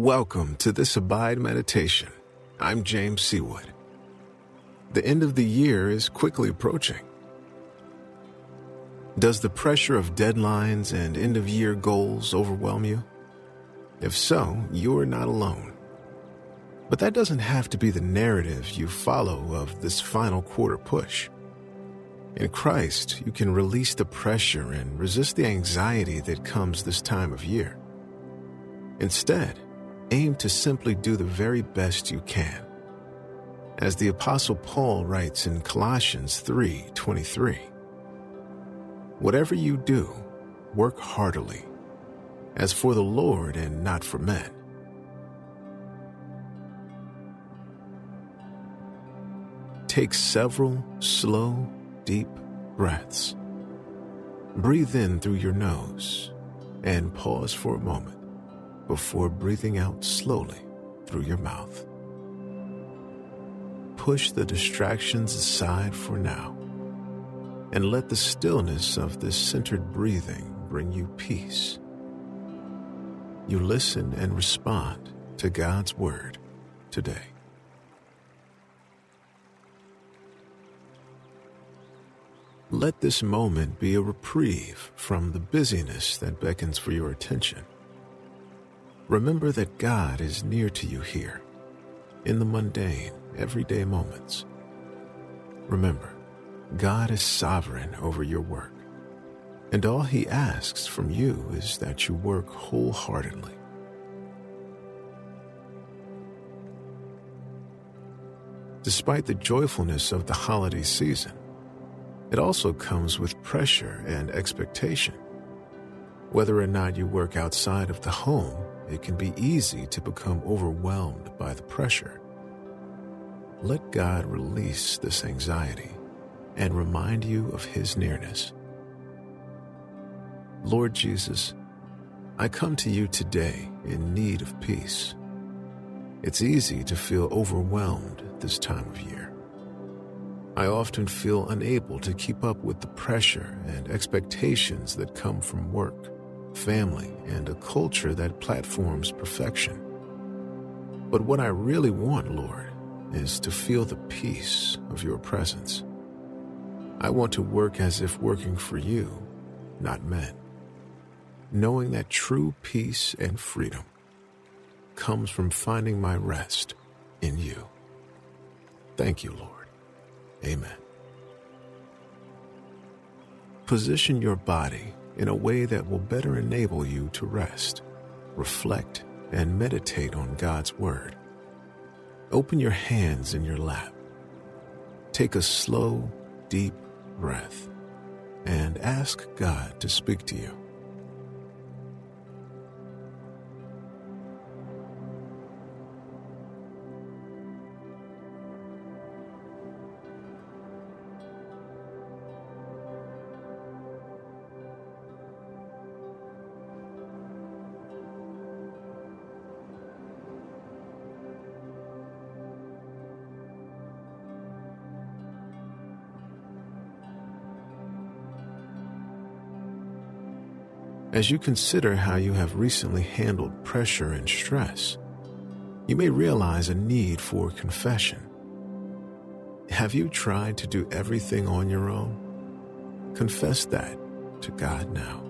Welcome to this Abide Meditation. I'm James Seawood. The end of the year is quickly approaching. Does the pressure of deadlines and end of year goals overwhelm you? If so, you are not alone. But that doesn't have to be the narrative you follow of this final quarter push. In Christ, you can release the pressure and resist the anxiety that comes this time of year. Instead, aim to simply do the very best you can. As the apostle Paul writes in Colossians 3:23, Whatever you do, work heartily, as for the Lord and not for men. Take several slow, deep breaths. Breathe in through your nose and pause for a moment before breathing out slowly through your mouth. Push the distractions aside for now and let the stillness of this centered breathing bring you peace. You listen and respond to God's Word today. Let this moment be a reprieve from the busyness that beckons for your attention Remember that God is near to you here, in the mundane, everyday moments. Remember, God is sovereign over your work, and all He asks from you is that you work wholeheartedly. Despite the joyfulness of the holiday season, it also comes with pressure and expectation. Whether or not you work outside of the home it can be easy to become overwhelmed by the pressure. Let God release this anxiety and remind you of His nearness. Lord Jesus, I come to you today in need of peace. It's easy to feel overwhelmed this time of year. I often feel unable to keep up with the pressure and expectations that come from work family, and a culture that platforms perfection. But what I really want, Lord, is to feel the peace of your presence. I want to work as if working for you, not men, knowing that true peace and freedom comes from finding my rest in you. Thank you, Lord. Amen. Position your body in a way that will better enable you to rest, reflect, and meditate on God's Word. Open your hands in your lap. Take a slow, deep breath and ask God to speak to you. As you consider how you have recently handled pressure and stress, you may realize a need for confession. Have you tried to do everything on your own? Confess that to God now.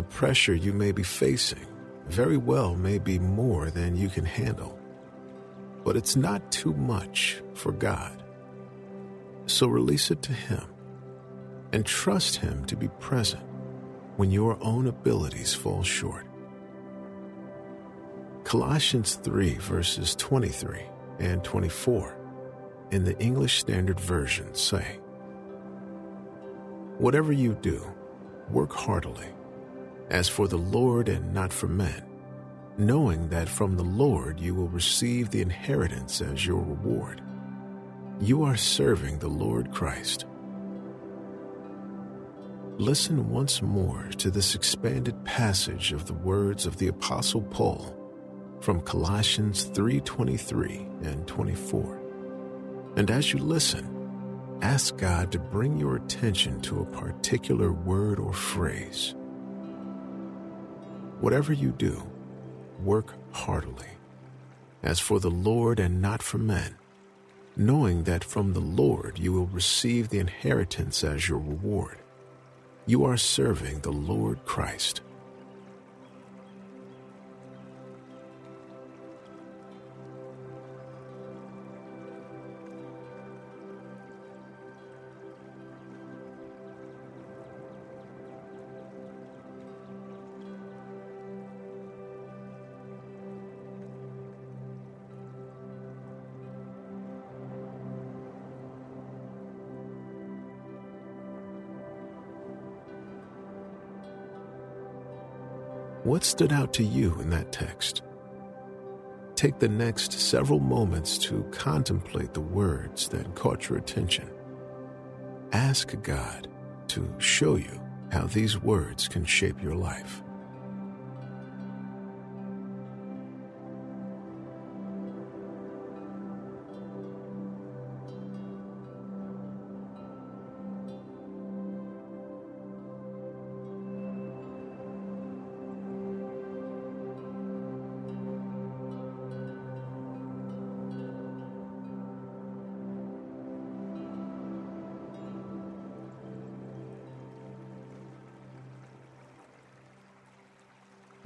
The pressure you may be facing very well may be more than you can handle, but it's not too much for God. So release it to Him and trust Him to be present when your own abilities fall short. Colossians 3, verses 23 and 24 in the English Standard Version say, Whatever you do, work heartily as for the Lord and not for men, knowing that from the Lord you will receive the inheritance as your reward. You are serving the Lord Christ. Listen once more to this expanded passage of the words of the Apostle Paul from Colossians 3:23 and 24. And as you listen, ask God to bring your attention to a particular word or phrase. Whatever you do, work heartily, as for the Lord and not for men, knowing that from the Lord you will receive the inheritance as your reward. You are serving the Lord Christ. What stood out to you in that text? Take the next several moments to contemplate the words that caught your attention. Ask God to show you how these words can shape your life.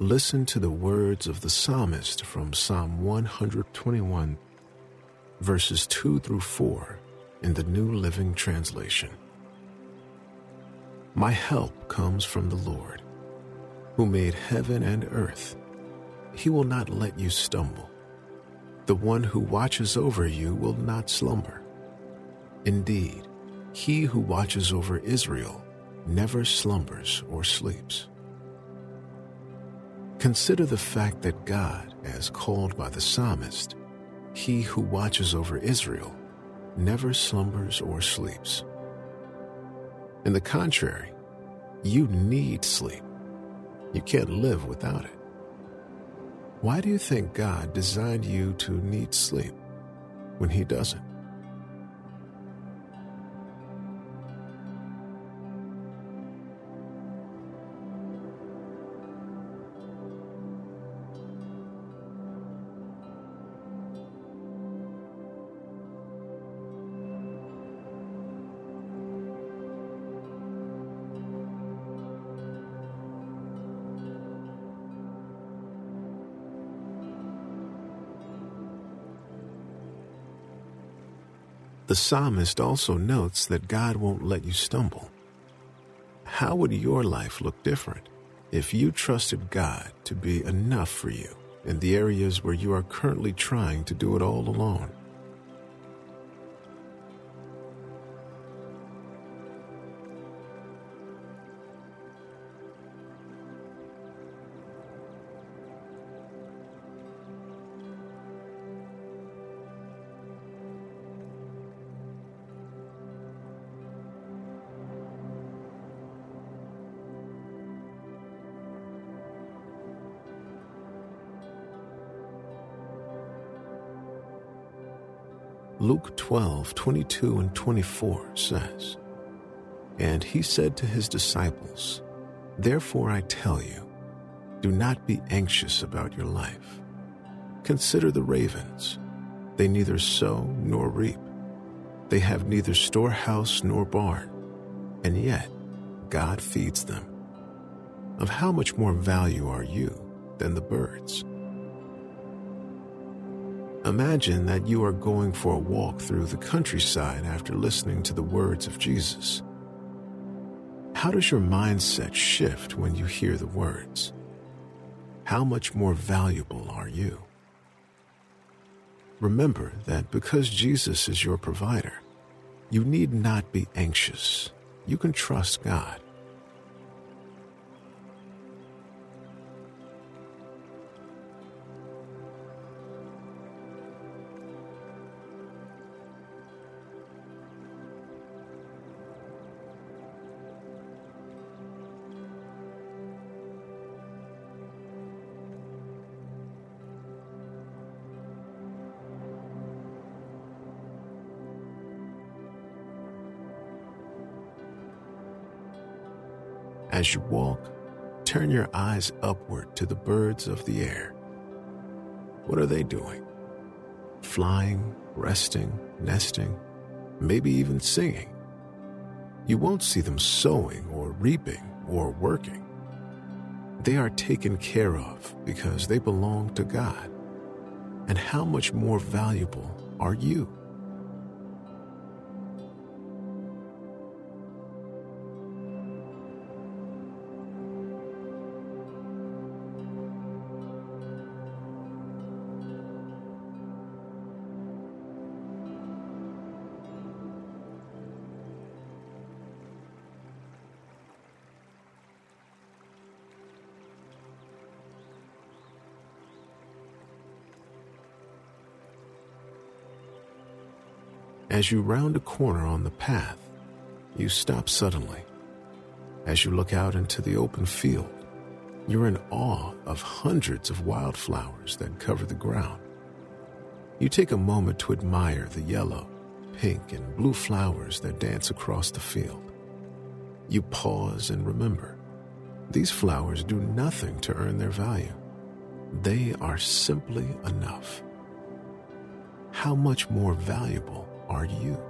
Listen to the words of the psalmist from Psalm 121, verses 2 through 4 in the New Living Translation. My help comes from the Lord, who made heaven and earth. He will not let you stumble. The one who watches over you will not slumber. Indeed, he who watches over Israel never slumbers or sleeps. Consider the fact that God, as called by the psalmist, he who watches over Israel, never slumbers or sleeps. In the contrary, you need sleep. You can't live without it. Why do you think God designed you to need sleep when He doesn't? The psalmist also notes that God won't let you stumble. How would your life look different if you trusted God to be enough for you in the areas where you are currently trying to do it all alone? Luke 12, 22 and 24 says, And he said to his disciples, Therefore I tell you, do not be anxious about your life. Consider the ravens. They neither sow nor reap. They have neither storehouse nor barn, and yet God feeds them. Of how much more value are you than the birds? Imagine that you are going for a walk through the countryside after listening to the words of Jesus. How does your mindset shift when you hear the words? How much more valuable are you? Remember that because Jesus is your provider, you need not be anxious. You can trust God. As you walk, turn your eyes upward to the birds of the air. What are they doing? Flying, resting, nesting, maybe even singing. You won't see them sowing or reaping or working. They are taken care of because they belong to God. And how much more valuable are you? As you round a corner on the path, you stop suddenly. As you look out into the open field, you're in awe of hundreds of wildflowers that cover the ground. You take a moment to admire the yellow, pink, and blue flowers that dance across the field. You pause and remember these flowers do nothing to earn their value. They are simply enough. How much more valuable are you?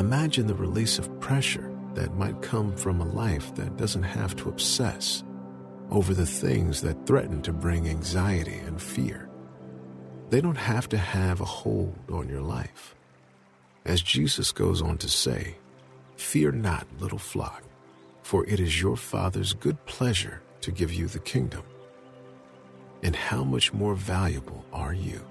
Imagine the release of pressure that might come from a life that doesn't have to obsess over the things that threaten to bring anxiety and fear. They don't have to have a hold on your life. As Jesus goes on to say, Fear not, little flock, for it is your Father's good pleasure to give you the kingdom. And how much more valuable are you?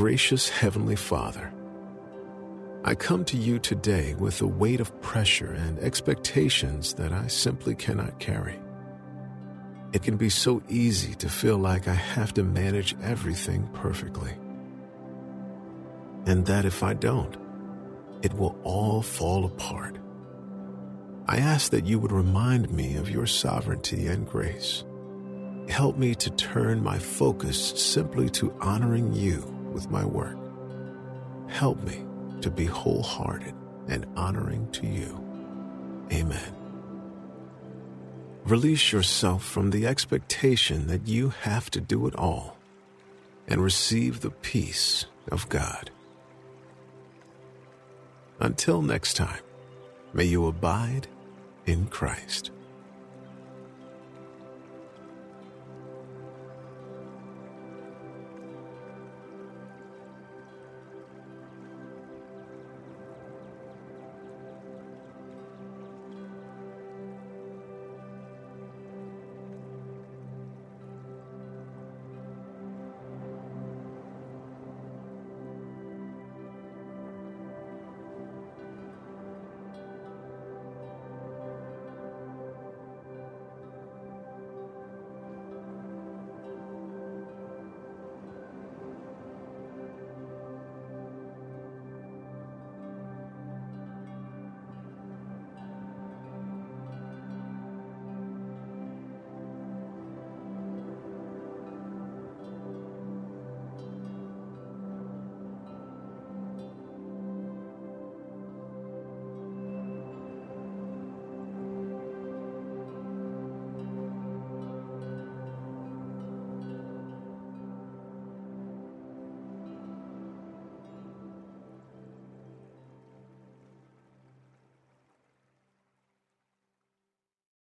Gracious Heavenly Father, I come to you today with a weight of pressure and expectations that I simply cannot carry. It can be so easy to feel like I have to manage everything perfectly. And that if I don't, it will all fall apart. I ask that you would remind me of your sovereignty and grace. Help me to turn my focus simply to honoring you with my work. Help me to be wholehearted and honoring to you. Amen. Release yourself from the expectation that you have to do it all and receive the peace of God. Until next time, may you abide in Christ.